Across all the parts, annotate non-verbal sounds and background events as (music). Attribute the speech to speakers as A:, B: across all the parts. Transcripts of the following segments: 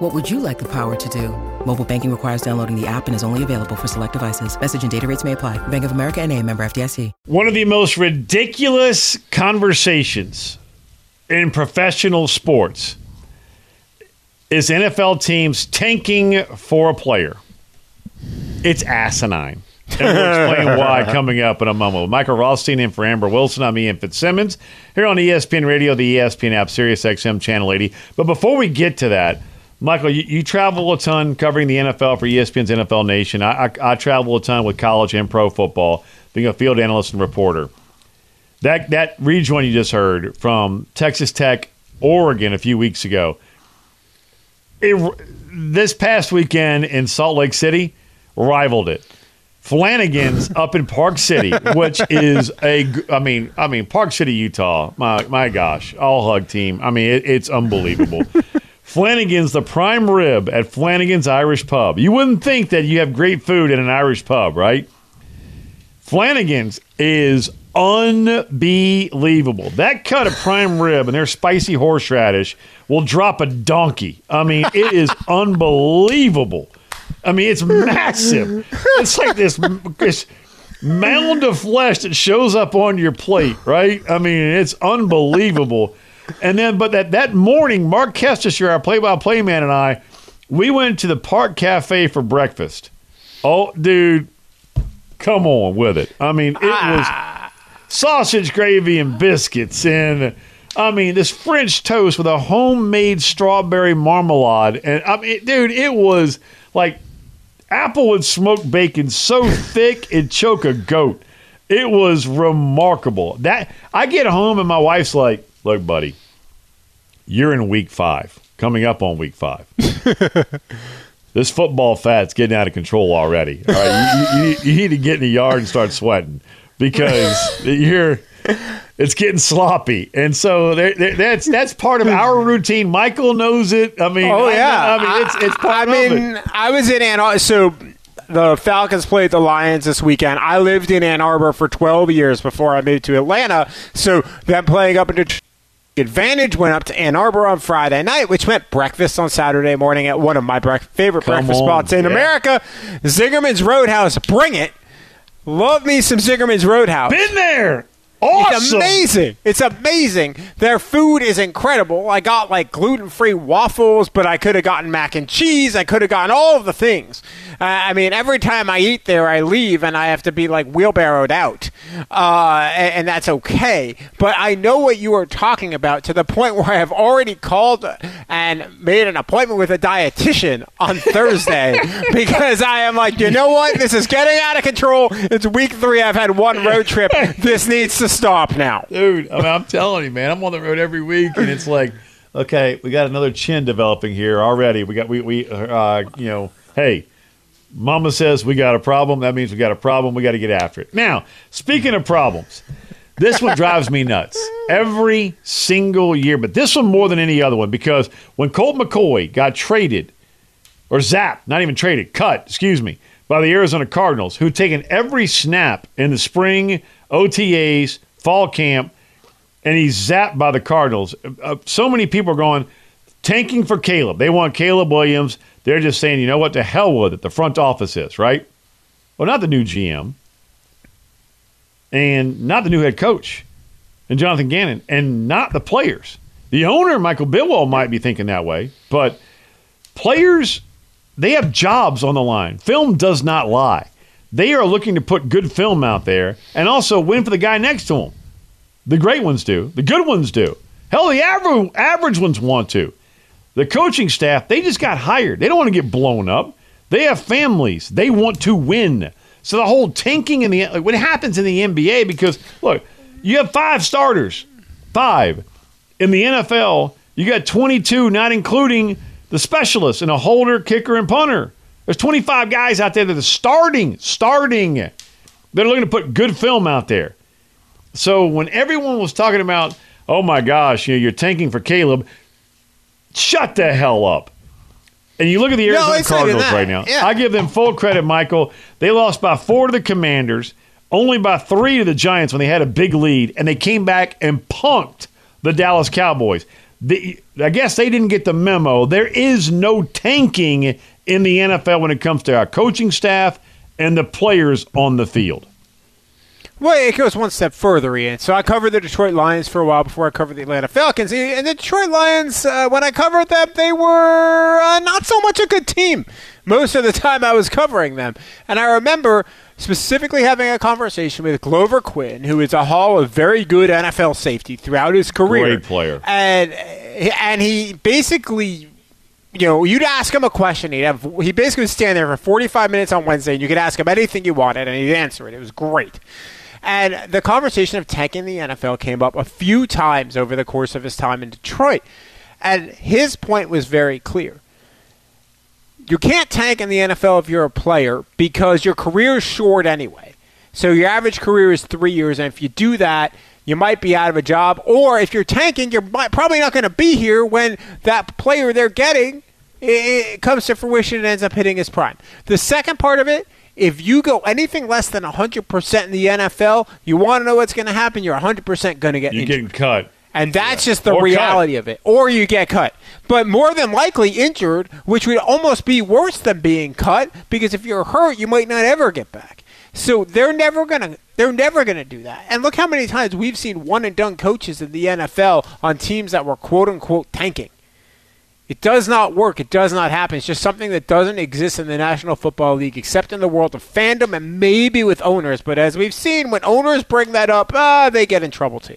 A: What would you like the power to do? Mobile banking requires downloading the app and is only available for select devices. Message and data rates may apply. Bank of America and a member FDIC.
B: One of the most ridiculous conversations in professional sports is NFL teams tanking for a player. It's asinine. And we'll explain (laughs) why coming up in a moment. With Michael Rothstein in for Amber Wilson. I'm Ian Fitzsimmons here on ESPN Radio, the ESPN app, Sirius XM Channel 80. But before we get to that, Michael, you, you travel a ton covering the NFL for ESPN's NFL Nation. I, I, I travel a ton with college and pro football, being a field analyst and reporter. That that rejoin you just heard from Texas Tech, Oregon a few weeks ago. It, this past weekend in Salt Lake City rivaled it. Flanagan's (laughs) up in Park City, which is a, I mean, I mean Park City, Utah. My my gosh, all hug team. I mean, it, it's unbelievable. (laughs) Flanagan's the prime rib at Flanagan's Irish Pub. You wouldn't think that you have great food in an Irish pub, right? Flanagan's is unbelievable. That cut of prime rib and their spicy horseradish will drop a donkey. I mean, it is (laughs) unbelievable. I mean, it's massive. It's like this, this mound of flesh that shows up on your plate, right? I mean, it's unbelievable. And then, but that, that morning, Mark Kestis, our play by play man, and I, we went to the Park Cafe for breakfast. Oh, dude, come on with it. I mean, it ah. was sausage gravy and biscuits and. I mean, this French toast with a homemade strawberry marmalade. And I mean, dude, it was like apple and smoked bacon so thick it choke a goat. It was remarkable. That I get home and my wife's like, "Look, buddy, you're in week five, coming up on week five. (laughs) this football fat's getting out of control already. All right, you, you, you need to get in the yard and start sweating because (laughs) you're." It's getting sloppy, and so they're, they're, that's that's part of our routine. Michael knows it. I mean,
C: Oh
B: I-
C: yeah,
B: I, mean, it's it's part
C: I
B: of
C: mean,
B: it.
C: I was in Ann Arbor. So the Falcons played the Lions this weekend. I lived in Ann Arbor for 12 years before I moved to Atlanta. So them playing up in Detroit. Advantage went up to Ann Arbor on Friday night, which meant breakfast on Saturday morning at one of my brec- favorite
B: Come
C: breakfast
B: on,
C: spots in
B: yeah.
C: America, Zingerman's Roadhouse. Bring it. Love me some Zingerman's Roadhouse.
B: Been there. Awesome.
C: It's amazing. It's amazing. Their food is incredible. I got like gluten free waffles, but I could have gotten mac and cheese. I could have gotten all of the things. Uh, I mean, every time I eat there, I leave and I have to be like wheelbarrowed out. Uh, and, and that's okay. But I know what you are talking about to the point (laughs) where I have already called and made an appointment with a dietitian on (laughs) Thursday because I am like, you know what? This is getting out of control. It's week three. I've had one road trip. This needs to stop now.
B: dude. I mean, I'm telling you, man. I'm on the road every week, and it's like, okay, we got another chin developing here already. We got we we uh, you know, hey, Mama says we got a problem. That means we got a problem. We got to get after it. Now, speaking of problems, this one drives me nuts every single year, but this one more than any other one because when Colt McCoy got traded or zapped, not even traded, cut, excuse me, by the Arizona Cardinals, who'd taken every snap in the spring OTAs, fall camp, and he's zapped by the Cardinals. Uh, so many people are going tanking for Caleb. They want Caleb Williams. They're just saying, you know what, the hell with it. The front office is, right? Well, not the new GM and not the new head coach and Jonathan Gannon and not the players. The owner, Michael Bidwill, might be thinking that way, but players, they have jobs on the line. Film does not lie. They are looking to put good film out there and also win for the guy next to them. The great ones do. The good ones do. Hell, the average, average ones want to. The coaching staff, they just got hired. They don't want to get blown up. They have families. They want to win. So the whole tanking in the like what happens in the NBA because look, you have five starters, five in the NFL. You got 22, not including the specialists and a holder, kicker, and punter. There's 25 guys out there that are starting, starting. They're looking to put good film out there. So when everyone was talking about, oh my gosh, you know, you're tanking for Caleb, shut the hell up. And you look at the
C: No,
B: Arizona
C: even
B: Cardinals right now.
C: Yeah.
B: I give them full credit, Michael. They lost by four to the Commanders, only by three to the Giants when they had a big lead, and they came back and punked the Dallas Cowboys. The, I guess they didn't get the memo. There is no tanking in the NFL when it comes to our coaching staff and the players on the field.
C: Well, it goes one step further, Ian. So I covered the Detroit Lions for a while before I covered the Atlanta Falcons. And the Detroit Lions, uh, when I covered them, they were uh, not so much a good team most of the (laughs) time I was covering them. And I remember specifically having a conversation with Glover Quin, who is a Hall of very good NFL safety throughout his career.
B: Great player.
C: And, and he basically you know, you'd ask him a question. He'd have he basically would stand there for 45 minutes on Wednesday, and you could ask him anything you wanted, and he'd answer it. It was great. And the conversation of tanking the NFL came up a few times over the course of his time in Detroit. And his point was very clear. You can't tank in the NFL if you're a player because your career is short anyway. So your average career is three years, and if you do that, you might be out of a job. Or if you're tanking, you're probably not going to be here when that player they're getting it, comes to fruition and ends up hitting his prime. The second part of it, if you go anything less than 100% in the NFL, you want to know what's going to happen. You're 100% going to get
B: You're
C: injured.
B: getting cut.
C: And that's just the
B: Or cut.
C: reality of it. Or you get cut. But more than likely injured, which would almost be worse than being cut because if you're hurt, you might not ever get back. So they're never to they're never to do that. And look how many times we've seen one and done coaches in the NFL on teams that were quote unquote tanking. It does not work. It does not happen. It's just something that doesn't exist in the National Football League, except in the world of fandom and maybe with owners. But as we've seen, when owners bring that up, ah, they get in trouble too.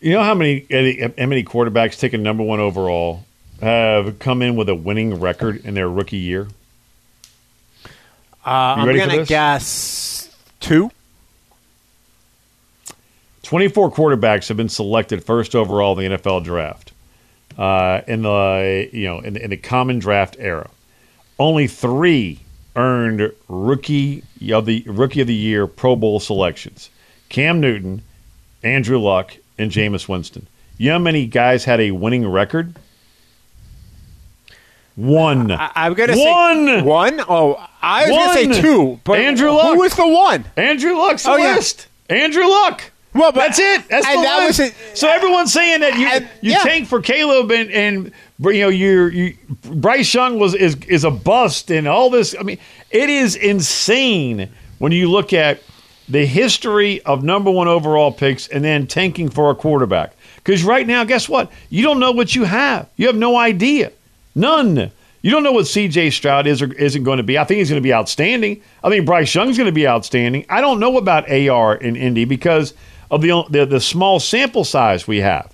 B: You know how many how many quarterbacks taken number one overall have come in with a winning record in their rookie year?
C: Uh, I'm gonna guess two.
B: Twenty-four quarterbacks have been selected first overall in the NFL draft uh, in the you know in the, in the common draft era. Only three earned rookie of the rookie of the year Pro Bowl selections: Cam Newton, Andrew Luck, and Jameis Winston. You know how many guys had a winning record? One.
C: I, I'm gonna
B: One.
C: say one. Oh, I was gonna say two. But
B: Andrew
C: who
B: Luck.
C: was the one?
B: Andrew Luck's the
C: Oh, yeah.
B: list. Andrew Luck.
C: Well, but-
B: that's it. That's
C: and
B: the
C: that
B: list.
C: was it.
B: so everyone's saying that you you
C: yeah.
B: tank for Caleb and and you know you you Bryce Young was is is a bust and all this. I mean, it is insane when you look at the history of number one overall picks and then tanking for a quarterback. Because right now, guess what? You don't know what you have. You have no idea. None. You don't know what C.J. Stroud is or isn't going to be. I think he's going to be outstanding. I think Bryce Young's going to be outstanding. I don't know about AR in Indy because of the, the the small sample size we have.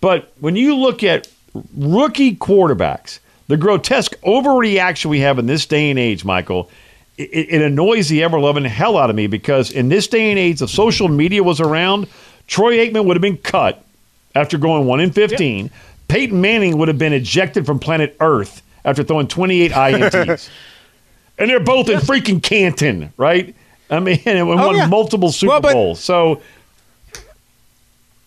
B: But when you look at rookie quarterbacks, the grotesque overreaction we have in this day and age, Michael, it, it annoys the ever loving hell out of me because in this day and age, if social media was around, Troy Aikman would have been cut after going 1 in 15. Peyton Manning would have been ejected from planet Earth after throwing 28 INTs. (laughs) and they're both in freaking Canton, right? I mean, (laughs) and won
C: Oh, yeah.
B: multiple Super
C: Well, but-
B: Bowls. So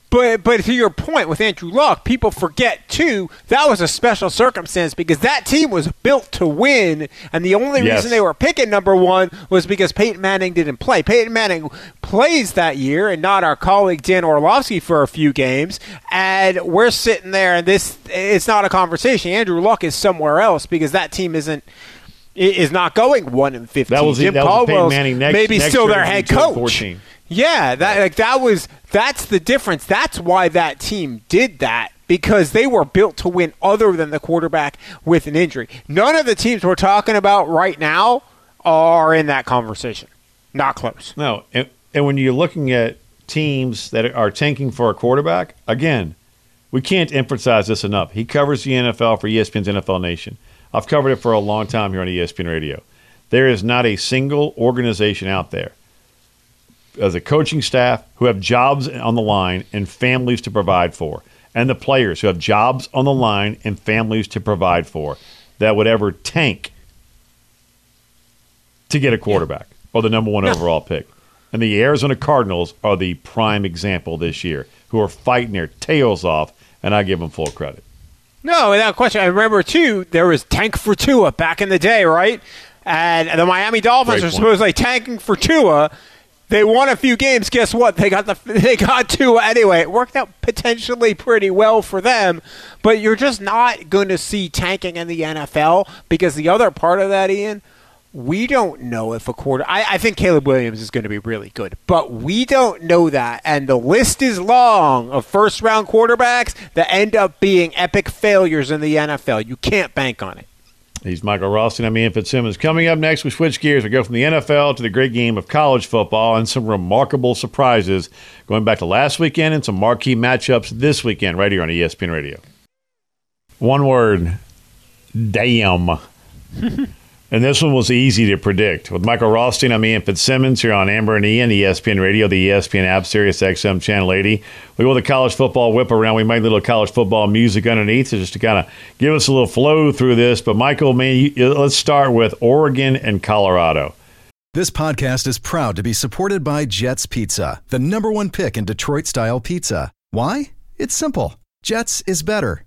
C: But but to your point with Andrew Luck, people forget too that was a special circumstance because that team was built to win, and the only
B: Yes.
C: reason they were picking number one was because Peyton Manning didn't play. Peyton Manning plays that year, and not our colleague Dan Orlovsky for a few games, and we're sitting there, and this it's not a conversation. Andrew Luck is somewhere else because that team isn't. Is not going one in fifteen.
B: That was
C: Jim
B: that was Peyton Manning next-
C: maybe
B: next
C: still their head
B: 2014.
C: coach. Yeah, that like that was that's the difference. That's why that team did that because they were built to win other than the quarterback with an injury. None of the teams we're talking about right now are in that conversation. Not close.
B: No, and, and when you're looking at teams that are tanking for a quarterback, again, we can't emphasize this enough. He covers the NFL for ESPN's NFL Nation. I've covered it for a long time here on ESPN Radio. There is not a single organization out there as a coaching staff who have jobs on the line and families to provide for, and the players who have jobs on the line and families to provide for that would ever tank to get a quarterback or the number one overall pick. And the Arizona Cardinals are the prime example this year, who are fighting their tails off, and I give them full credit.
C: No, without question. I remember too. There was tank for Tua back in the day, right? And the Miami Dolphins
B: Great
C: are
B: point.
C: supposedly tanking for Tua. They won a few games. Guess what? They got the (laughs) they got Tua anyway. It worked out potentially pretty well for them. But you're just not going to see tanking in the NFL because the other part of that, Ian, we don't know if a quarter. I, I think Caleb Williams is going to be really good, but we don't know that. And the list is long of first round quarterbacks that end up being epic failures in the NFL. You can't bank on it.
B: He's Michael Rothstein. I'm Ian Fitzsimmons. Coming up next, we switch gears. We go from the NFL to the great game of college football and some remarkable surprises going back to last weekend and some marquee matchups this weekend right here on ESPN Radio. One word damn. (laughs) and this one was easy to predict. With Michael Rothstein, I'm Ian Fitzsimmons here on Amber and Ian, ESPN Radio, the ESPN app, Sirius XM Channel 80. We go the college football whip around. We made a little college football music underneath just to kind of give us a little flow through this. But Michael, man, you, let's start with Oregon and Colorado.
D: This podcast is proud to be supported by Jets Pizza, the number one pick in Detroit style pizza. Why? It's simple. Jets is better.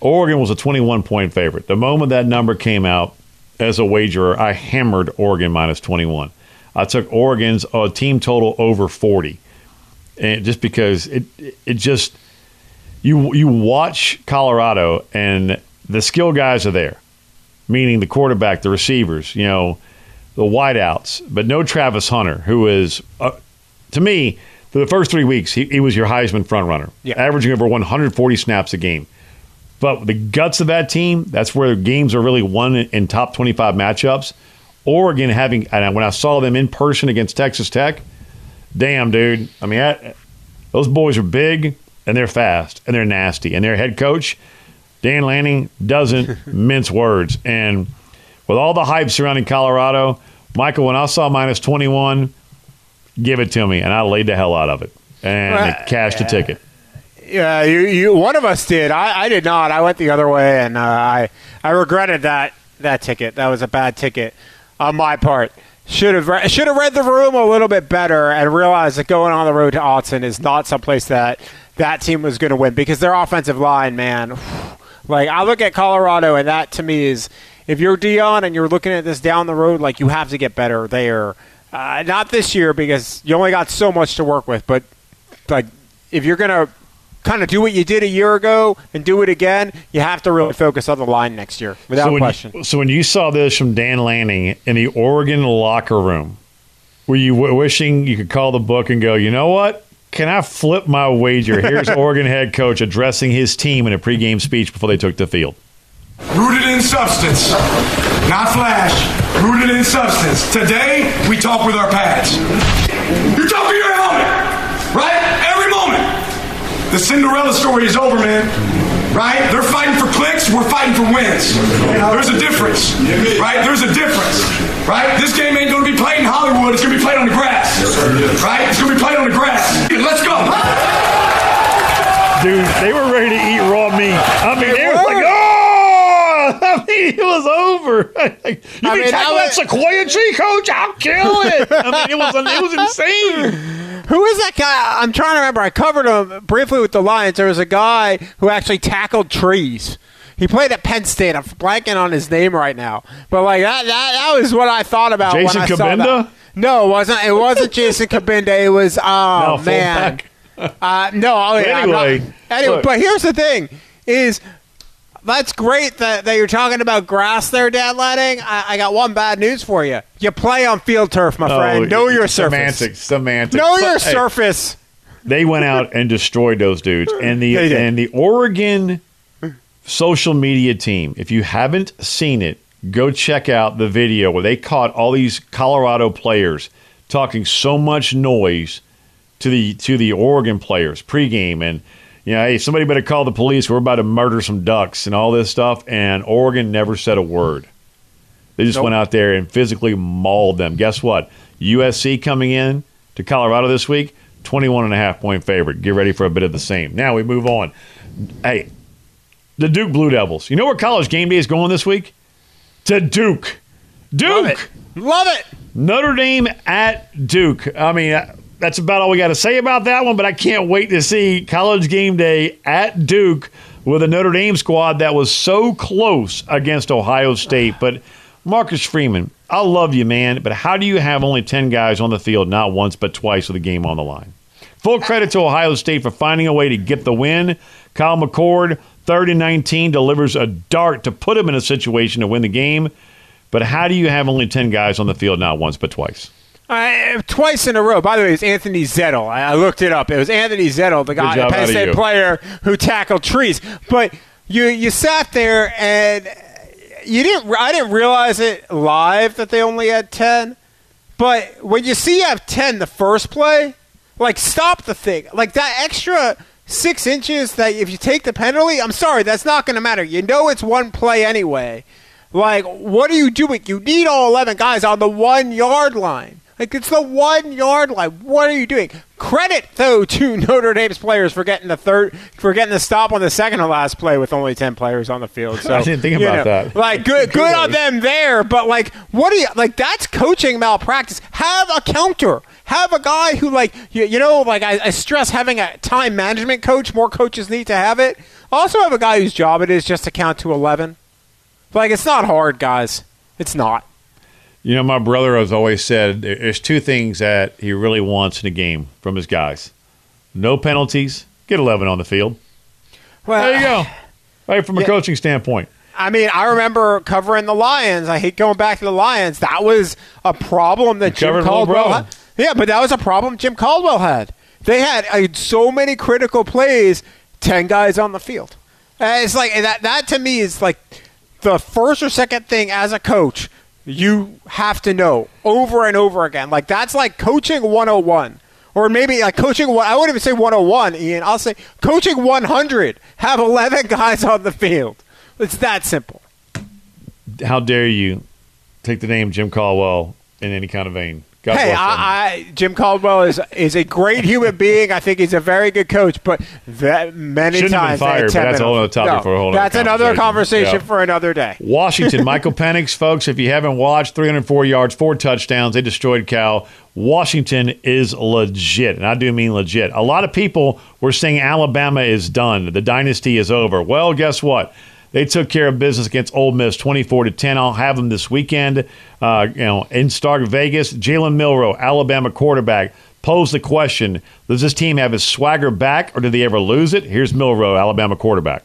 B: Oregon was a 21 point favorite. The moment that number came out as a wagerer, I hammered Oregon minus 21. I took Oregon's uh, team total over 40. And just because it it just you you watch Colorado and the skill guys are there, meaning the quarterback, the receivers, you know, the wideouts, but no Travis Hunter, who is uh, to me for the first three weeks he, he was your Heisman front runner,
C: Yeah.
B: averaging over 140 snaps a game. But the guts of that team, that's where games are really won in, in top 25 matchups. Oregon having, and when I saw them in person against Texas Tech, damn, dude. I mean, I, those boys are big and they're fast and they're nasty. And their head coach, Dan Lanning, doesn't (laughs) mince words. And with all the hype surrounding Colorado, Michael, when I saw minus 21, give it to me. And I laid the hell out of it and
C: Well,
B: cashed a ticket.
C: Yeah, you, you one of us did. I, I did not. I went the other way, and uh, I I regretted that that ticket. That was a bad ticket on my part. Should have re- should have read the room a little bit better and realized that going on the road to Autzen is not someplace that that team was going to win because their offensive line, man. Like I look at Colorado, and that to me is if you're Deion and you're looking at this down the road, like you have to get better there. Uh, not this year because you only got so much to work with, but like if you're gonna kind of do what you did a year ago and do it again, you have to really focus on the line next year, without
B: so when
C: question.
B: You, so when you saw this from Dan Lanning in the Oregon locker room, were you w- wishing you could call the book and go, you know what? Can I flip my wager? Here's (laughs) Oregon head coach addressing his team in a pregame speech before they took the field.
E: Rooted in substance, not flash. Rooted in substance. Today, we talk with our pads. You talk with your helmet, right? The Cinderella story is over, man. Right? They're fighting for clicks, we're fighting for wins. There's a difference, right? There's a difference, right? This game ain't gonna be played in Hollywood, it's gonna be played on the grass, right? It's gonna be played on the grass. Let's go.
B: Dude, they were ready to eat raw meat. I mean, They were
C: were.
B: like, oh! I mean, (laughs) it was over. (laughs) you
C: I
B: can
C: mean,
B: tackle that sequoia tree, coach. I'll kill it. (laughs) I mean, it was it was insane.
C: Who is that guy? I'm trying to remember. I covered him briefly with the Lions. There was a guy who actually tackled trees. He played at Penn State. I'm blanking on his name right now, but like that, that, that was what I thought about
B: Jason
C: when I saw
B: Cabinda?
C: that. No, it wasn't. It wasn't Jason Cabinda. It was oh
B: No,
C: man. Uh, no, oh, I'm not-
B: Anyway,
C: anyway,
B: look.
C: but here's the thing: is that's great that, that you're talking about grass there, Dan Lanning. I, I got one bad news for you. You play on field turf, my oh, friend. Know your surface.
B: Semantics, semantics.
C: Know your
B: hey,
C: surface.
B: they went out and destroyed those dudes. And the and the Oregon social media team, if you haven't seen it, go check out the video where they caught all these Colorado players talking so much noise to the to the Oregon players pregame and you know, hey, somebody better call the police. We're about to murder some ducks and all this stuff. And Oregon never said a word. They just went out there and physically mauled them. Guess what? USC coming in to Colorado this week, 21 and a half point favorite. Get ready for a bit of the same. Now we move on. Hey, the Duke Blue Devils. You know where college game day is going this week? To Duke. Duke.
C: Love it. Love it.
B: Notre Dame at Duke. I mean, that's about all we got to say about that one, but I can't wait to see college game day at Duke with a Notre Dame squad that was so close against Ohio State. But Marcus Freeman, I love you, man, but how do you have only 10 guys on the field, not once, but twice with a game on the line? Full credit to Ohio State for finding a way to get the win. Kyle McCord, third and 19, delivers a dart to put him in a situation to win the game. But how do you have only 10 guys on the field, not once, but twice?
C: Uh, twice in a row. By the way, it's Anthony Zettel. I, I looked it up. It was Anthony Zettel, the guy, the Penn State player who tackled trees. But you you sat there and you didn't. I didn't realize it live that they only had ten. But when you see you have ten the first play, like stop the thing. Like that extra six inches that if you take the penalty, I'm sorry, that's not going to matter. You know it's one play anyway. Like, what are you doing? You need all 11 guys on the one yard line. Like, it's the one yard line. What are you doing? Credit, though, to (laughs) Notre Dame's players for getting the third, for getting the stop on the second to last play with only 10 players on the field. (laughs) So
B: I didn't think about that.
C: Like, good, good on them there. But like, what are you like? That's coaching malpractice. Have a counter. Have a guy who like you, you know like I, I stress having a time management coach. More coaches need to have it. Also have a guy whose job it is just to count to 11. Like it's not hard, guys. It's not.
B: You know, my brother has always said there's two things that he really wants in a game from his guys no penalties, get 11 on the field.
C: Well,
B: There you go. (sighs) Right, from a coaching standpoint.
C: I mean, I remember covering the Lions. I hate going back to the Lions. That was a problem that Jim Caldwell had. Yeah, but that was a problem Jim Caldwell had. They had uh, so many critical plays, 10 guys on the field. Uh, it's like that that to me is like the first or second thing as a coach you have to know over and over again. Like that's like coaching 101. Or maybe like coaching I wouldn't even say 101, Ian. I'll say coaching 100. Have 11 guys on the field. It's that simple.
B: How dare you take the name Jim Caldwell in any kind of vein? God
C: hey. I, I, Jim Caldwell is is a great human being. I think he's a very good coach, but that many
B: Shouldn't have been
C: times
B: fired, but that's a
C: it.
B: whole other topic
C: No,
B: for a whole
C: That's another
B: conversation.
C: conversation
B: Yeah.
C: for another day.
B: Washington, (laughs) Michael Penix, folks, if you haven't watched, 304 yards, four touchdowns. They destroyed Cal. Washington is legit, and I do mean legit. A lot of people were saying Alabama is done. The dynasty is over. Well, guess what? They took care of business against Ole Miss, 24 to 10. I'll have them this weekend. Uh, you know, in Stark Vegas, Jalen Milroe, Alabama quarterback, posed the question: Does this team have his swagger back, or did they ever lose it? Here's Milroe, Alabama quarterback.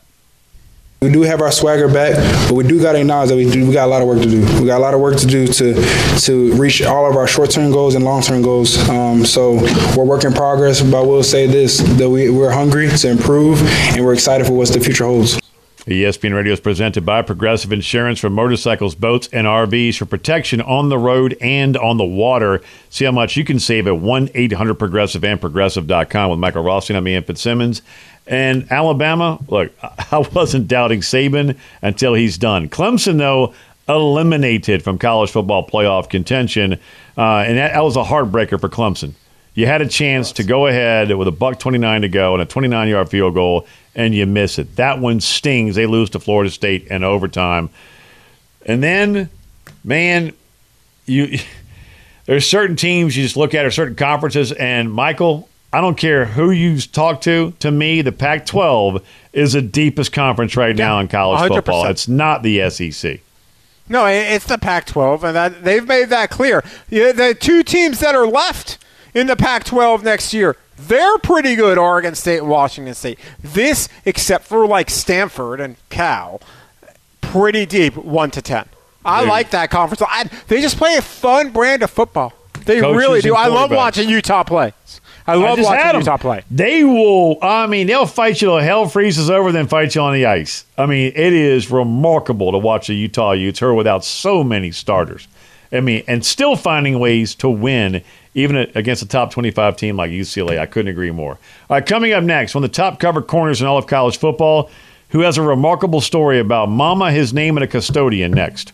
F: We do have our swagger back, but we do got to acknowledge that we do. We got a lot of work to do. We got a lot of work to do to to reach all of our short-term goals and long-term goals. Um, so we're work in progress. But we'll say this: that we, we're hungry to improve, and we're excited for what the future holds.
B: ESPN Radio is presented by Progressive Insurance for motorcycles, boats, and RVs for protection on the road and on the water. See how much you can save at 1 800 Progressive and Progressive.com with Michael Rossi. I'm Ian Fitzsimmons. And Alabama, look, (laughs) I wasn't doubting Saban until he's done. Clemson, though, eliminated from college football playoff contention. Uh, and that, that was a heartbreaker for Clemson. You had a chance to go ahead with a buck 29 to go and a 29 yard field goal, and you miss it. That one stings. They lose to Florida State in overtime. And then, man, you (laughs) there's certain teams you just look at or certain conferences, and Michael, I don't care who you talk to. To me, the Pac-12 is the deepest conference right now in college
C: 100%.
B: football. It's not the SEC.
C: No, it's the Pac-12, and that, they've made that clear. The two teams that are left in the Pac-12 next year, they're pretty good. Oregon State and Washington State. This, except for like Stanford and Cal, pretty deep, one to ten. I like that conference. I, they just play a fun brand of football. They
B: Coaches
C: really do. I love watching Utah play. I love
B: had
C: watching. Utah play.
B: They will. I mean, they'll fight you till hell freezes over, then fight you on the ice. I mean, it is remarkable to watch the Utah Utes her without so many starters. I mean, and still finding ways to win, even against a top twenty-five team like UCLA. I couldn't agree more. All right, coming up next, one of the top covered corners in all of college football, who has a remarkable story about Mama, his name, and a custodian. Next.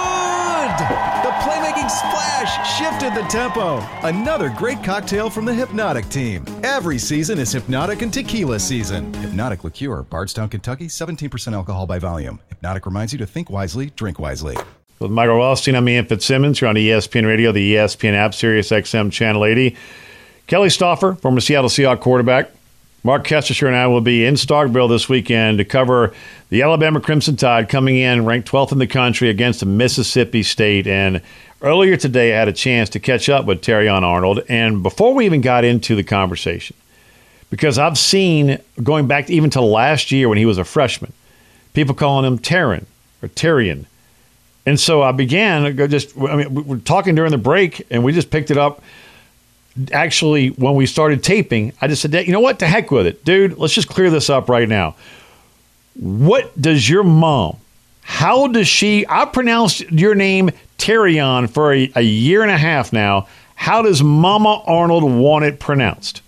D: Splash shifted the tempo. Another great cocktail from the Hypnotic team. Every season is Hypnotic and Tequila season. Hypnotic Liqueur, Bardstown, Kentucky, 17% alcohol by volume. Hypnotic reminds you to think wisely, drink wisely.
B: With Michael Rothstein, I'm Ian Fitzsimmons. You're on ESPN Radio, the ESPN app, Sirius XM Channel 80. Kelly Stouffer, former Seattle Seahawks quarterback. Mark Kestecher and I will be in Starkville this weekend to cover the Alabama Crimson Tide coming in ranked 12th in the country against Mississippi State. And earlier today, I had a chance to catch up with Terrion Arnold. And before we even got into the conversation, because I've seen going back even to last year when he was a freshman, people calling him Terran or Terrian. And so I began just I mean we were talking during the break and we just picked it up actually when we started taping. I just said, "You know what? To heck with it. Dude, let's just clear this up right now. What does your mom how does she I pronounced your name Terrion for a, a year and a half now. How does Mama Arnold want it pronounced?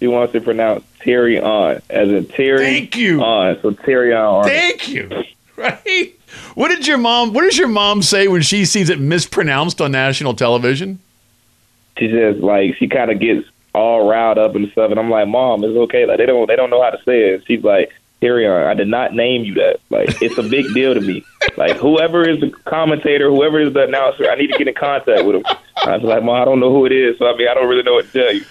G: She wants to pronounce Terry on, as in Terry
B: Thank you.
G: on. So Terry on.
B: Thank you. (laughs) Right? What did your mom what does your mom say when she sees it mispronounced on national television?
G: She just like she kind of gets all riled up and stuff, and I'm like, Mom, it's okay. Like they don't they don't know how to say it. She's like, Terry on. I did not name you that. Like it's a big deal to me. Like whoever is the commentator, whoever is the announcer, I need to get in contact with him. I was like, Mom, I don't know who it is, so I mean, I don't really know what to tell you.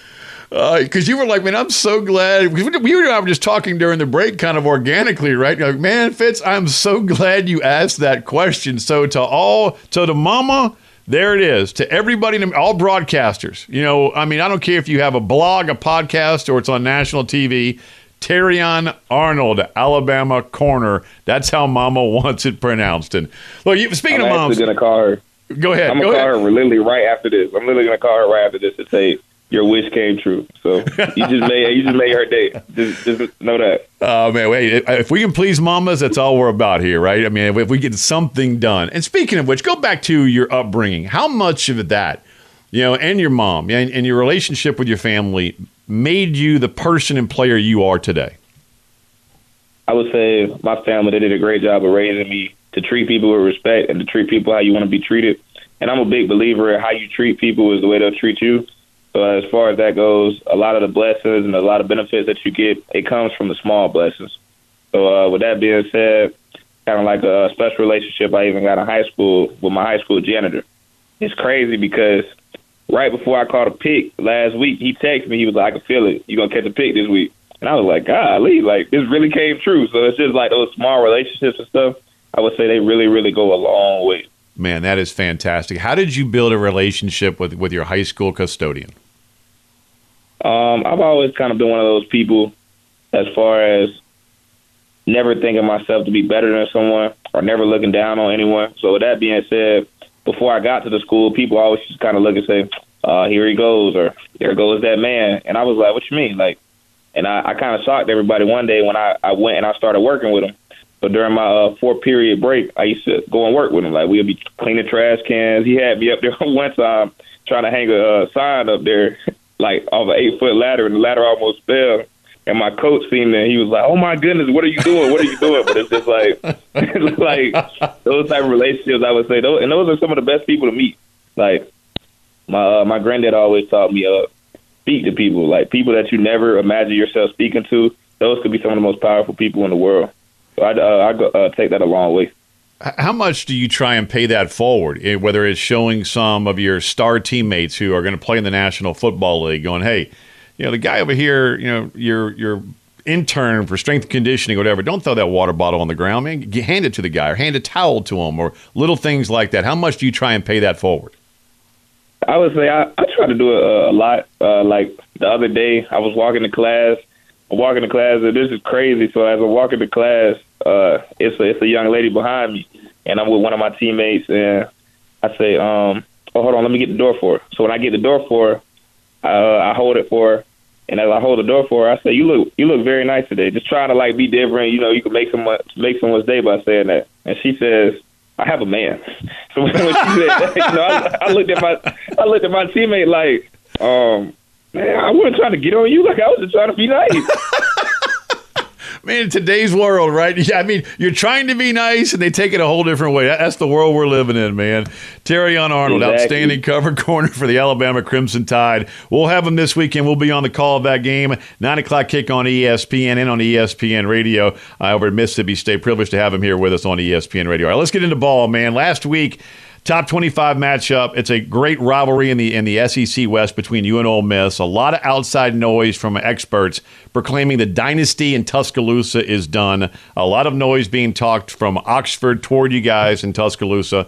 B: Uh, because you were like, man, I'm so glad. We we and I were just talking during the break, kind of organically, right? Like, man, Fitz, I'm so (laughs) glad you asked that question. So to all, to the mama, there it is. To everybody, all broadcasters. You know, I mean, I don't care if you have a blog, a podcast, or it's on national TV. Terrion Arnold, Alabama corner. That's how Mama wants it pronounced. And look, you, speaking
G: I'm
B: of moms,
G: gonna call her.
B: go ahead.
G: I'm gonna call
B: ahead.
G: her literally right after this. I'm literally gonna call her right after this to say your wish came true. So you just made you just made her day. Just just know that.
B: Oh man, wait! If we can please mamas, that's all we're about here, right? I mean, if we get something done. And speaking of which, go back to your upbringing. How much of that, you know, and your mom and, and your relationship with your family made you the person and player you are today?
G: I would say my family they did a great job of raising me to treat people with respect and to treat people how you want to be treated. And I'm a big believer in how you treat people is the way they'll treat you. So as far as that goes, a lot of the blessings and a lot of benefits that you get, it comes from the small blessings. So uh, with that being said, kind of like a special relationship I even got in high school with my high school janitor. It's crazy because right before I caught a pick last week, he texted me. He was like, "I can feel it. You're gonna catch a pick this week." And I was like, "Golly, like this really came true." So it's just like those small relationships and stuff. I would say they really, really go a long way.
B: Man, that is fantastic. How did you build a relationship with with your high school custodian?
G: Um, I've always kind of been one of those people, as far as never thinking myself to be better than someone or never looking down on anyone. So with that being said, before I got to the school, people always just kind of look and say, uh, here he goes, or there goes that man. And I was like, what you mean? Like, and I, I kind of shocked everybody one day when I, I went and I started working with him. So during my uh, four period break, I used to go and work with him. Like we'd be cleaning trash cans. He had me up there (laughs) one time trying to hang a uh, sign up there, like off an eight foot ladder, and the ladder almost fell. And my coach seen that he was like, "Oh my goodness, what are you doing? What are you doing?" But it's just like, (laughs) it's like those type of relationships. I would say, those, and those are some of the best people to meet. Like my uh, my granddad always taught me, uh, speak to people, like people that you never imagine yourself speaking to. Those could be some of the most powerful people in the world. So I uh, I uh, take that a long way.
B: How much do you try and pay that forward? Eh, whether it's showing some of your star teammates who are going to play in the National Football League, going, "Hey, you know, the guy over here, you know, your your intern for strength conditioning, whatever. Don't throw that water bottle on the ground, man. Hand it to the guy, or hand a towel to him, or little things like that. How much do you try and pay that forward?
G: I would say I, I try to do it uh, a lot. Uh, like the other day, I was walking to class. Walking to class, and this is crazy. So as I'm walking to class, uh, it's a, it's a young lady behind me, and I'm with one of my teammates, and I say, um, "Oh, hold on, let me get the door for her." So when I get the door for her, uh, I hold it for her, and as I hold the door for her, I say, "You look, you look very nice today." Just trying to like be different. You know, you can make someone make someone's day by saying that. And she says, "I have a man." (laughs) So when, she said that, you know, I, I looked at my I looked at my teammate like, um, man, I wasn't trying to get on you. Like I was just trying to be nice. (laughs)
B: Man, in today's world, right? (laughs) Yeah, I mean, you're trying to be nice, and they take it a whole different way. That's the world we're living in, man. Terrion Arnold,
G: Exactly.
B: outstanding cover (laughs) corner for the Alabama Crimson Tide. We'll have him this weekend. We'll be on the call of that game. Nine o'clock kick on ESPN and on ESPN Radio uh, over at Mississippi State. Privileged to have him here with us on ESPN Radio. All right, let's get into ball, man. Last week. Top 25 matchup. It's a great rivalry in the in the SEC West between you and Ole Miss. A lot of outside noise from experts proclaiming the dynasty in Tuscaloosa is done. A lot of noise being talked from Oxford toward you guys in Tuscaloosa.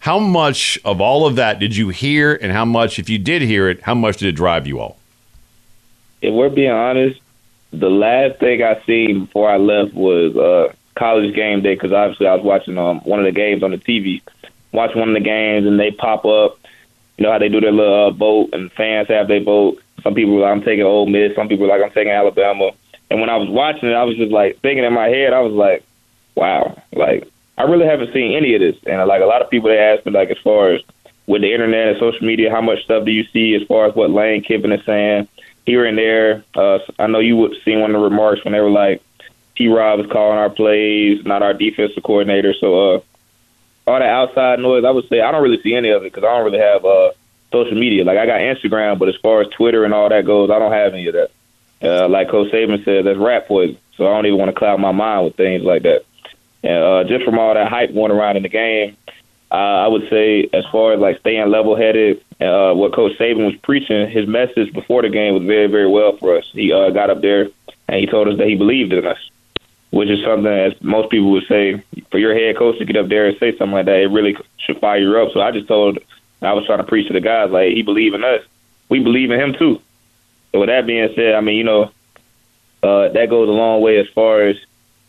B: How much of all of that did you hear, and how much, if you did hear it, how much did it drive you all?
G: if we're being honest, the last thing I seen before I left was uh, college game day because obviously I was watching um, one of the games on the TV. Watch one of the games and they pop up. You know how they do their little uh, vote and fans have their vote. Some people like, I'm taking Ole Miss. Some people like, I'm taking Alabama. And when I was watching it, I was just like thinking in my head, I was like, wow, like I really haven't seen any of this. And like a lot of people, they ask me like as far as with the internet and social media, how much stuff do you see as far as what Lane Kiffin is saying here and there? Uh, I know you would see one of the remarks when they were like, T. Rob is calling our plays, not our defensive coordinator. So uh, all that outside noise, I would say I don't really see any of it because I don't really have uh, social media. Like I got Instagram, but as far as Twitter and all that goes, I don't have any of that. Uh, like Coach Saban said, that's rat poison. So I don't even want to cloud my mind with things like that. And uh, just from all that hype going around in the game, uh, I would say as far as like staying level headed, uh, what Coach Saban was preaching, his message before the game was very, very well for us. He uh, got up there and he told us that he believed in us, which is something as most people would say for your head coach to get up there and say something like that, it really should fire you up. So I just told, I was trying to preach to the guys like he believed in us, we believe in him too. So with that being said, I mean, you know, uh, that goes a long way as far as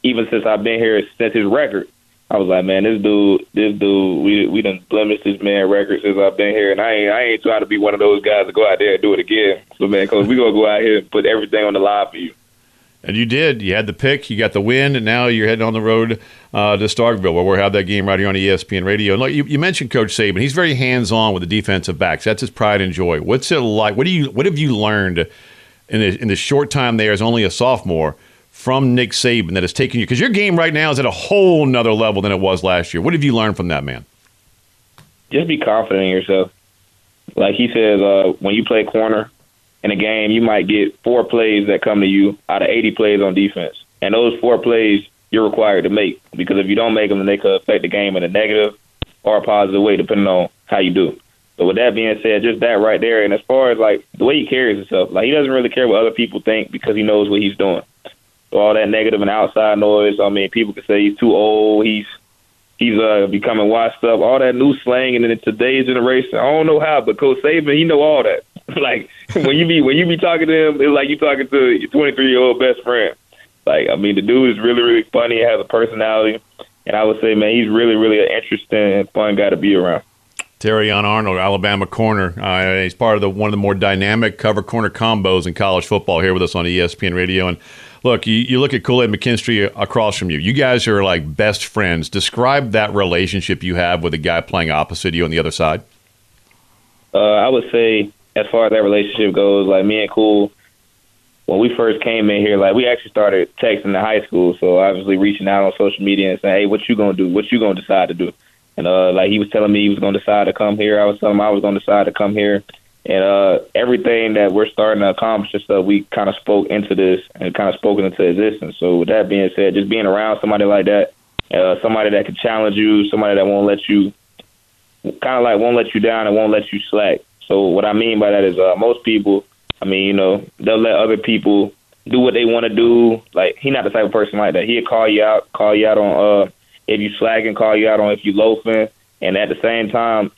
G: even since I've been here since his record. I was like, man, this dude, this dude, we we done blemished this man record since I've been here, and I ain't I ain't trying to be one of those guys to go out there and do it again. So man, cause we gonna go out here and put everything on the line for you.
B: And you did. You had the pick. You got the win, and now you're heading on the road uh, to Starkville, where we'll have that game right here on ESPN Radio. And look, you, you mentioned Coach Saban. He's very hands-on with the defensive backs. That's his pride and joy. What's it like? What do you? What have you learned in the, in the short time there as only a sophomore from Nick Saban that has taken you? Because your game right now is at a whole nother level than it was last year. What have you learned from that man?
G: Just be confident in yourself. Like he says, uh, when you play corner in a game, you might get four plays that come to you out of 80 plays on defense. And those four plays you're required to make because if you don't make them, then they could affect the game in a negative or a positive way, depending on how you do. So with that being said, just that right there, and as far as like the way he carries himself, like he doesn't really care what other people think because he knows what he's doing. So all that negative and outside noise, I mean, people could say he's too old, he's he's uh becoming washed up, all that new slang, and in today's generation, I don't know how, but Coach Saban, he know all that. (laughs) like when you be when you be talking to him, it's like you talking to your 23 year old best friend. Like I mean, the dude is really really funny, has a personality, and I would say, man, he's really really an interesting and fun guy to be around.
B: Terry on Arnold, Alabama corner. Uh, he's part of the one of the more dynamic cover corner combos in college football. Here with us on ESPN Radio. And look, you, you look at Kool Aid McKinstry across from you. You guys are like best friends. Describe that relationship you have with a guy playing opposite you on the other side.
G: Uh, I would say, as far as that relationship goes, like me and Cool, when we first came in here, like we actually started texting in high school. So obviously reaching out on social media and saying, "Hey, what you gonna do? What you gonna decide to do?" And uh, like he was telling me he was to decide to come here. I was telling him I was to decide to come here. And uh, everything that we're starting to accomplish and stuff, we kind of spoke into this and kind of spoken into existence. So with that being said, just being around somebody like that, uh, somebody that can challenge you, somebody that won't let you, kind of like won't let you down and won't let you slack. So what I mean by that is uh, most people, I mean, you know, they'll let other people do what they want to do. Like he not the type of person like that. He'll call you out, call you out on uh if you slacking, call you out on if you loafing, and at the same time,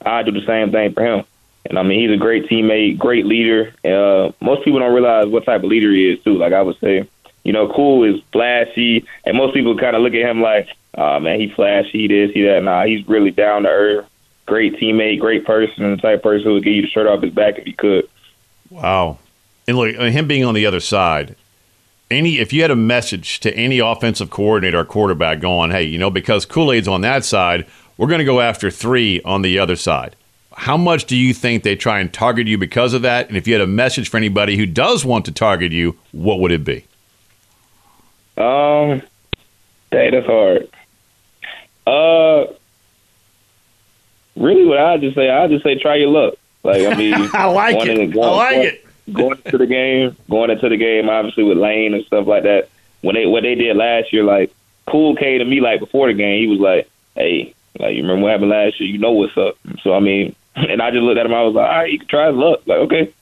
G: I do the same thing for him. And I mean, he's a great teammate, great leader. Uh, most people don't realize what type of leader he is too. Like I would say, you know, cool is flashy, and most people kind of look at him like, oh man, he flashy, this, he that. Nah, he's really down to earth, great teammate, great person, type of person who would get you the shirt off his back if he could.
B: Wow. And look, him being on the other side, any if you had a message to any offensive coordinator or quarterback going, hey, you know, because Kool Aid's on that side, we're going to go after three on the other side. How much do you think they try and target you because of that? And if you had a message for anybody who does want to target you, what would it be?
G: Um, hey, that's hard. Uh, really, what I just say, I just say, try your luck. Like I mean, (laughs)
B: I like it. I like it
G: going into the game, going into the game, obviously with Lane and stuff like that. When they what they did last year, like Cool came to me like before the game, he was like, "Hey, like you remember what happened last year? You know what's up." So I mean, (laughs) and I just looked at him. I was like, "All right, you can try his luck." Like, okay,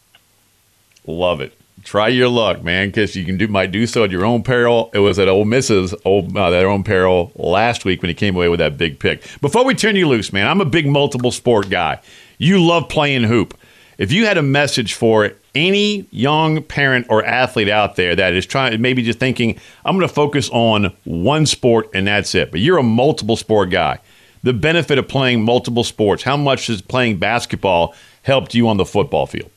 B: love it. Try your luck, man, because you can do might do so at your own peril. It was at Ole Miss's old uh, their own peril last week when he came away with that big pick. Before we turn you loose, man, I'm a big multiple sport guy. You love playing hoop. If you had a message for any young parent or athlete out there that is trying, maybe just thinking, I'm going to focus on one sport and that's it, but you're a multiple sport guy. The benefit of playing multiple sports, how much has playing basketball helped you on the football field?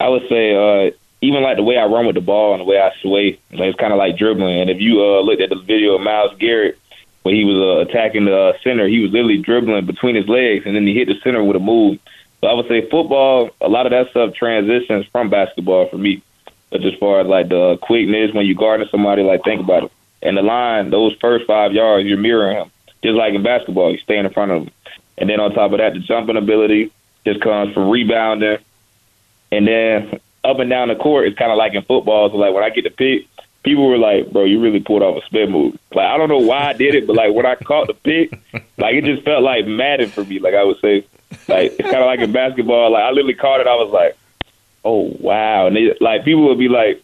G: I would say, uh, even like the way I run with the ball and the way I sway, it's kind of like dribbling. And if you uh, looked at the video of Myles Garrett when he was uh, attacking the uh, center, he was literally dribbling between his legs and then he hit the center with a move. So I would say football, a lot of that stuff transitions from basketball for me. But as far as like the quickness when you guarding somebody, like think about it. And the line, those first five yards, you're mirroring him. Just like in basketball, you stay in front of them. And then on top of that, the jumping ability just comes from rebounding. And then up and down the court, it's kind of like in football. So like when I get the pick, people were like, "Bro, you really pulled off a spin move." Like I don't know why I did it, but like when I caught the pick, like it just felt like Madden for me. Like I would say, like it's kind of like in basketball. Like I literally caught it. I was like, "Oh wow!" And they, like people would be like,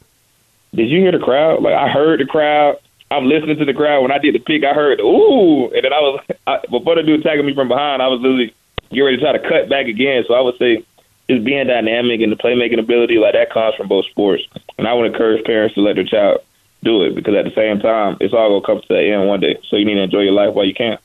G: "Did you hear the crowd?" Like I heard the crowd. I'm listening to the crowd. When I did the pick, I heard "ooh," and then I was I, before the dude attacking me from behind. I was literally getting ready to try to cut back again. So I would say just being dynamic and the playmaking ability like that comes from both sports. And I would encourage parents to let their child do it because at the same time, it's all gonna come to the end one day. So you need to enjoy your life while you can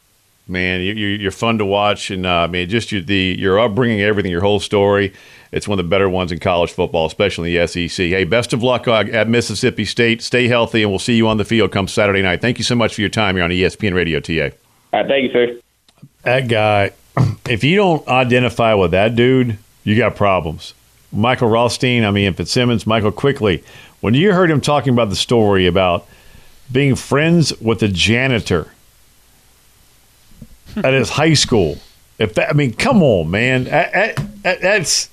B: man. You, are you're fun to watch, and uh, I mean, just your, the your upbringing, everything, your whole story. It's one of the better ones in college football, especially in the SEC. Hey, best of luck uh, at Mississippi State. Stay healthy, and we'll see you on the field come Saturday night. Thank you so much for your time here on ESPN Radio, TA.
G: All right, thank you, sir.
B: That guy, (clears throat) if you don't identify with that dude, you got problems. Michael Rothstein, I mean, Fitzsimmons, Michael Quickly. When you heard him talking about the story about being friends with the janitor (laughs) at his high school. If that, I mean, come on, man, that's.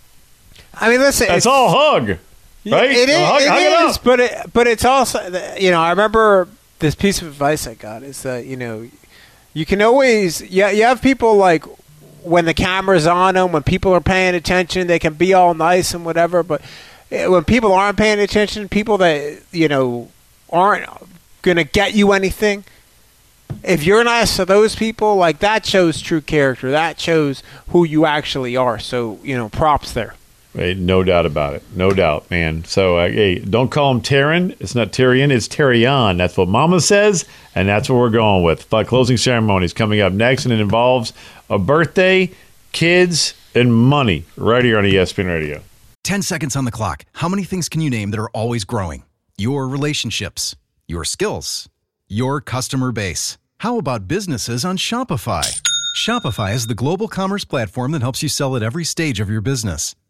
C: I mean, listen,
B: that's all hug, right?
C: It is, hug, it hug is it but it, but it's also, you know, I remember this piece of advice I got is that you know, you can always, yeah, you, you have people like when the camera's on them, when people are paying attention, they can be all nice and whatever, but eh, when people aren't paying attention, people that you know aren't gonna get you anything if you're nice to those people, like that shows true character. That shows who you actually are. So you know, props there.
B: No doubt about it. No doubt, man. So, uh, hey, don't call him Taryn. It's not Tyrion. It's Terrion. That's what Mama says, and that's what we're going with. But closing ceremony is coming up next, and it involves a birthday kids, and money right here on ESPN Radio.
D: 10 seconds on the clock. How many things can you name that are always growing? Your relationships, your skills, your customer base. How about businesses on Shopify? Shopify is the global commerce platform that helps you sell at every stage of your business.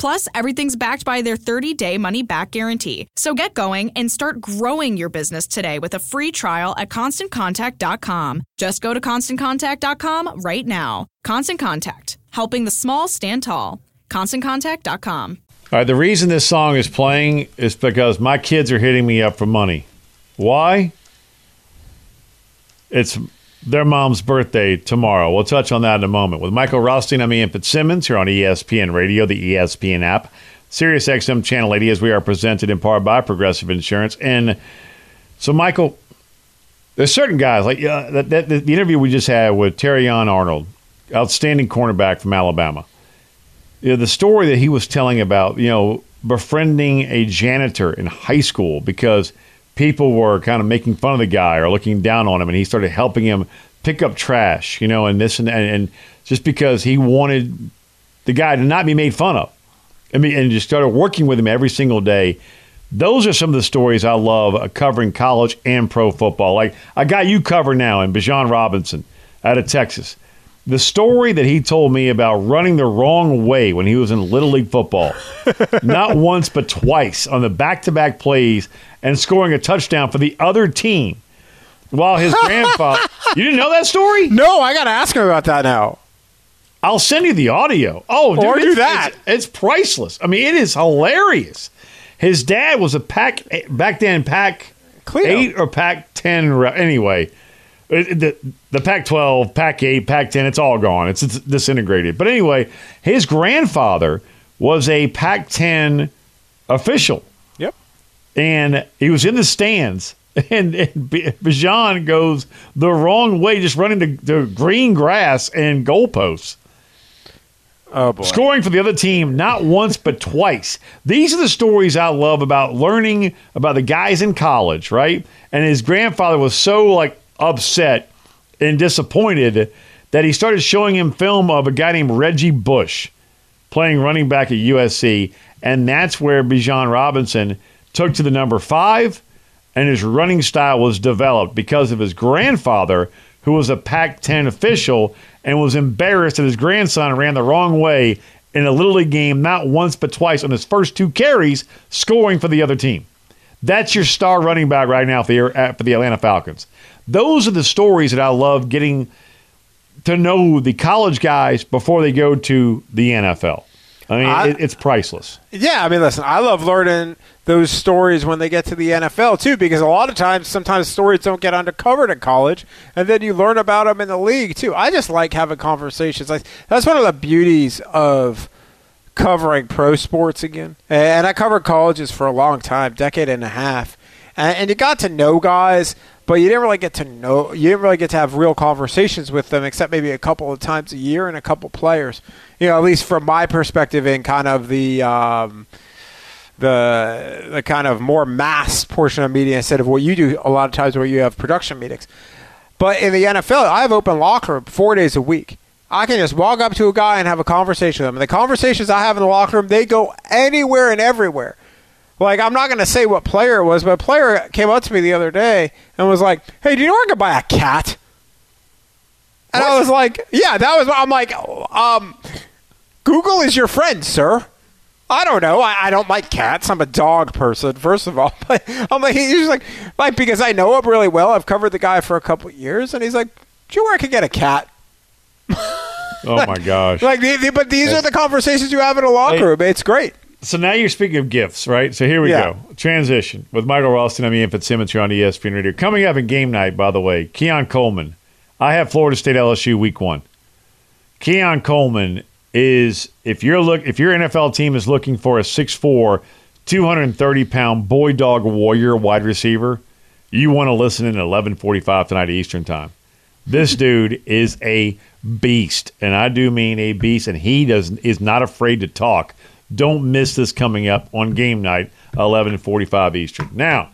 H: Plus, everything's backed by their 30 day money back guarantee. So get going and start growing your business today with a free trial at constantcontact.com. Just go to constantcontact.com right now. Constant Contact, helping the small stand tall. ConstantContact.com.
B: All right, the reason this song is playing is because my kids are hitting me up for money. Why? It's their mom's birthday tomorrow. We'll touch on that in a moment. With Michael Rothstein, I'm Ian Fitzsimmons here on ESPN Radio, the ESPN app, Sirius XM Channel 80, as we are presented in part by Progressive Insurance. And so, Michael, there's certain guys, like uh, that, that, the interview we just had with Terrion Arnold, outstanding cornerback from Alabama. You know, the story that he was telling about, you know, befriending a janitor in high school because – people were kind of making fun of the guy or looking down on him, and he started helping him pick up trash, you know, and this and and, and just because he wanted the guy to not be made fun of. I mean, and just started working with him every single day. Those are some of the stories I love covering college and pro football. Like I got you covered now in Bijan Robinson out of Texas. The story that he told me about running the wrong way when he was in Little League football, (laughs) not once but twice on the back to back plays and scoring a touchdown for the other team while his (laughs) grandfather. You didn't know that story?
C: No, I got to ask him about that now.
B: I'll send you the audio. Oh, dude,
C: or do
B: it's,
C: that.
B: It's, it's, priceless. I mean, it is hilarious. His dad was a pack eh, back then, Pac eight or Pac ten. Anyway, the the Pac twelve, Pac eight, Pac ten. It's all gone. It's, it's disintegrated. But anyway, his grandfather was a Pac ten official Yep. and he was in the stands. (laughs) And, and Bijan goes the wrong way, just running the, the green grass and goalposts.
C: Oh boy.
B: Scoring for the other team not once but twice. These are the stories I love about learning about the guys in college, right? And his grandfather was so like upset and disappointed that he started showing him film of a guy named Reggie Bush playing running back at USC, and that's where Bijan Robinson took to the number five, and his running style was developed because of his grandfather, who was a Pac 10 official and was embarrassed that his grandson ran the wrong way in a Little League game, not once but twice on his first two carries, scoring for the other team. That's your star running back right now for the, for the Atlanta Falcons. Those are the stories that I love getting to know the college guys before they go to the NFL. I mean, I, it, it's priceless.
C: Yeah, I mean, listen, I love learning those stories when they get to the NFL too, because a lot of times, sometimes stories don't get uncovered in college, and then you learn about them in the league too. I just like having conversations. Like that's one of the beauties of covering pro sports again. And I covered colleges for a long time, decade and a half, and you got to know guys but you didn't really get to know you didn't really get to have real conversations with them except maybe a couple of times a year and a couple players you know at least from my perspective in kind of the um, the the kind of more mass portion of media instead of what you do a lot of times where you have production meetings but in the NFL I have open locker room four days a week I can just walk up to a guy and have a conversation with him. And the conversations I have in the locker room, they go anywhere and everywhere. Like I'm not going to say what player it was, but a player came up to me the other day and was like, "Hey, do you know where I could buy a cat?" And I was like, "Yeah, that was." I'm like, um, "Google is your friend, sir." I don't know. I, I don't like cats. I'm a dog person, first of all. (laughs) But I'm like, he's like, like because I know him really well. I've covered the guy for a couple of years, and he's like, "Do you know where I could get a cat?"
B: Oh my (laughs) gosh.
C: Like, but these are the conversations you have in a locker room. It's great.
B: So now you're speaking of gifts, right? So here we
C: Yeah.
B: go. Transition with Michael Rothstein. I'm Ian Fitzsimmons here on ESPN Radio. Coming up in game night, by the way, Keon Coleman. I have Florida State LSU week one. Keon Coleman is if you're look if your NFL team is looking for a 6'4", 230 pound boy dog warrior wide receiver, you want to listen in at eleven forty five tonight Eastern time. This (laughs) dude is a beast, and I do mean a beast, and he does is not afraid to talk. Don't miss this coming up on game night, eleven forty five Eastern. Now,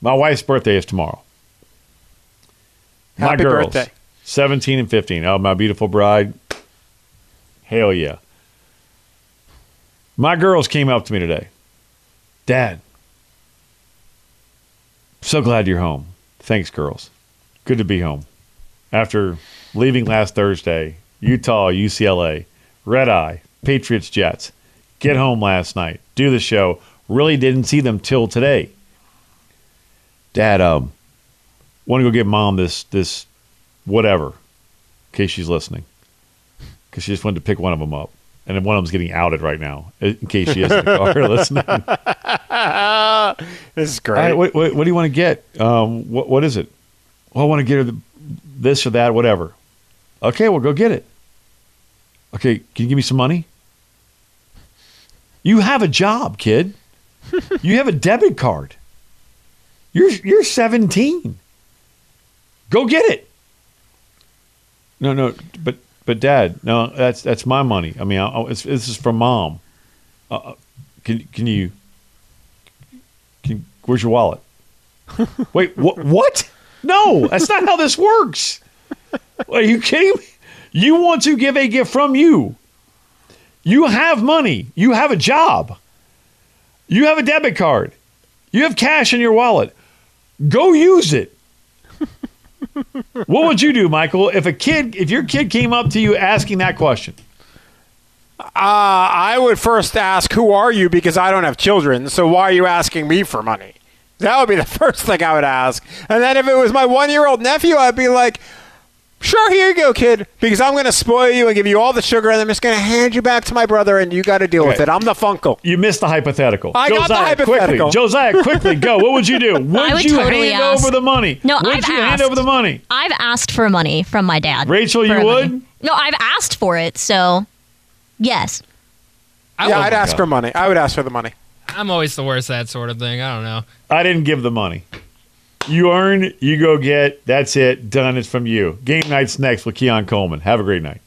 B: my wife's birthday is tomorrow. My
C: Happy
B: girls,
C: birthday.
B: seventeen and fifteen. Oh, my beautiful bride. Hell yeah. My girls came up to me today. Dad, so glad you're home. Thanks, girls. Good to be home. After leaving last Thursday, Utah, UCLA, Red Eye, Patriots, Jets, get home last night, do the show. Really didn't see them till today. Dad, um, want to go get mom this this whatever, in case she's listening, because she just wanted to pick one of them up, and then one of them's getting outed right now, in case she is in the car (laughs) listening. (laughs)
C: This is great.
B: right, what, what, what do you want to get? Um, what, what is it? Well, I want to get her the, this or that, whatever. Okay, well, go get it. Okay, can you give me some money? You have a job, kid. (laughs) you have a debit card. You're you're 17. Go get it. No, no, but but dad, no, that's that's my money. I mean, I, I- it's, this is from mom. Uh, can can you can, where's your wallet? (laughs) Wait, what? What? No, that's not how this works. Are you kidding me? You want to give a gift from you. You have money. You have a job. You have a debit card. You have cash in your wallet. Go use it. what would you do, Michael, if a kid, if your kid came up to you asking that question?
C: Uh, I would first ask, "Who are you?" Because I don't have children. So why are you asking me for money? That would be the (laughs) first thing I would ask. And then if it was my one-year-old nephew, I'd be like, "Sure, here you go, kid." Because I'm going to spoil you and give you all the sugar, and I'm just going to hand you back to my brother, and you got to deal with it. I'm the funkle.
B: You missed the hypothetical.
C: I got the hypothetical.
B: Quickly, Josiah, quickly, go. What would you do? (laughs) Would,
I: would
B: you
I: totally
B: hand
I: ask-
B: over the money?
I: No,
B: would
I: I've
B: you hand
I: asked.
B: over the money?
I: I've asked for money from my dad.
B: Rachel,
I: for
B: you
I: money.
B: would?
I: No, I've asked for it, so yes.
C: yeah, I'd ask
B: God.
C: for money. I would ask for the money.
J: I'm always the worst at that sort of thing. I don't know.
B: I didn't give the money. You earn, you go get. That's it. Done. It's from you. Game night's next with Keon Coleman. Have a great night.